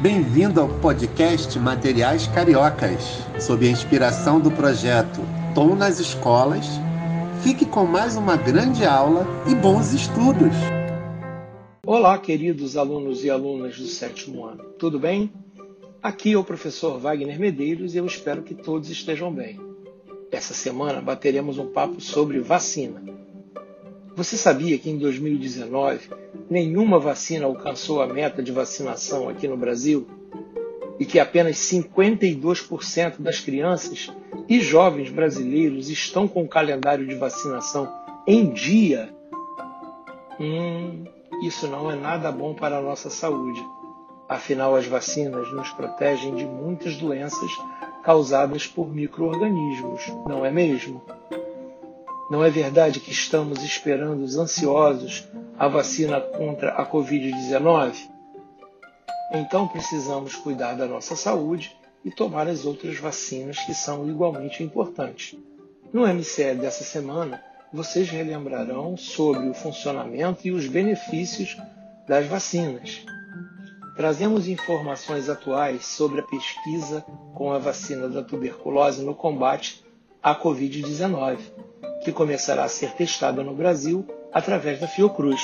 Bem-vindo ao podcast Materiais Cariocas, sob a inspiração do projeto Tom nas Escolas. Fique com mais uma grande aula e bons estudos! Olá, queridos alunos e alunas do sétimo ano, tudo bem? Aqui é o professor Wagner Medeiros e eu espero que todos estejam bem. Essa semana bateremos um papo sobre vacina. Você sabia que em 2019 nenhuma vacina alcançou a meta de vacinação aqui no Brasil? E que apenas 52% das crianças e jovens brasileiros estão com o calendário de vacinação em dia? Hum, isso não é nada bom para a nossa saúde. Afinal, as vacinas nos protegem de muitas doenças causadas por micro-organismos, não é mesmo? Não é verdade que estamos esperando ansiosos a vacina contra a Covid-19? Então precisamos cuidar da nossa saúde e tomar as outras vacinas que são igualmente importantes. No MCL dessa semana, vocês relembrarão sobre o funcionamento e os benefícios das vacinas. Trazemos informações atuais sobre a pesquisa com a vacina da tuberculose no combate à Covid-19 que começará a ser testada no Brasil através da Fiocruz.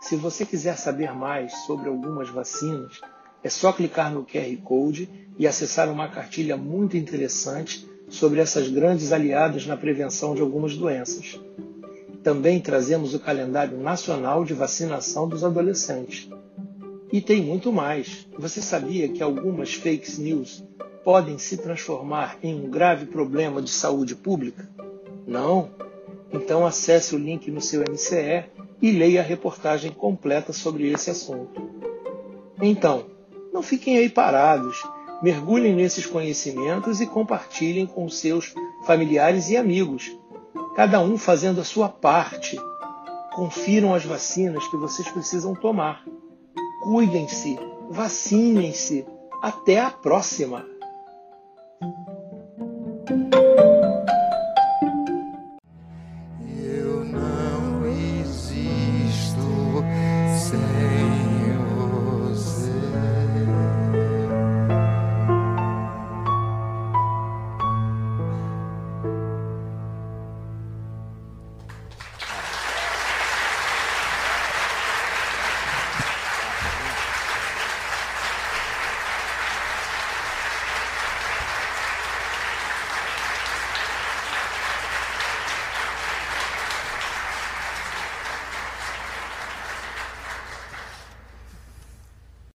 Se você quiser saber mais sobre algumas vacinas, é só clicar no QR Code e acessar uma cartilha muito interessante sobre essas grandes aliadas na prevenção de algumas doenças. Também trazemos o calendário nacional de vacinação dos adolescentes. E tem muito mais. Você sabia que algumas fake news podem se transformar em um grave problema de saúde pública? Não? Então acesse o link no seu MCE e leia a reportagem completa sobre esse assunto. Então, não fiquem aí parados. Mergulhem nesses conhecimentos e compartilhem com seus familiares e amigos, cada um fazendo a sua parte. Confiram as vacinas que vocês precisam tomar. Cuidem-se, vacinem-se. Até a próxima!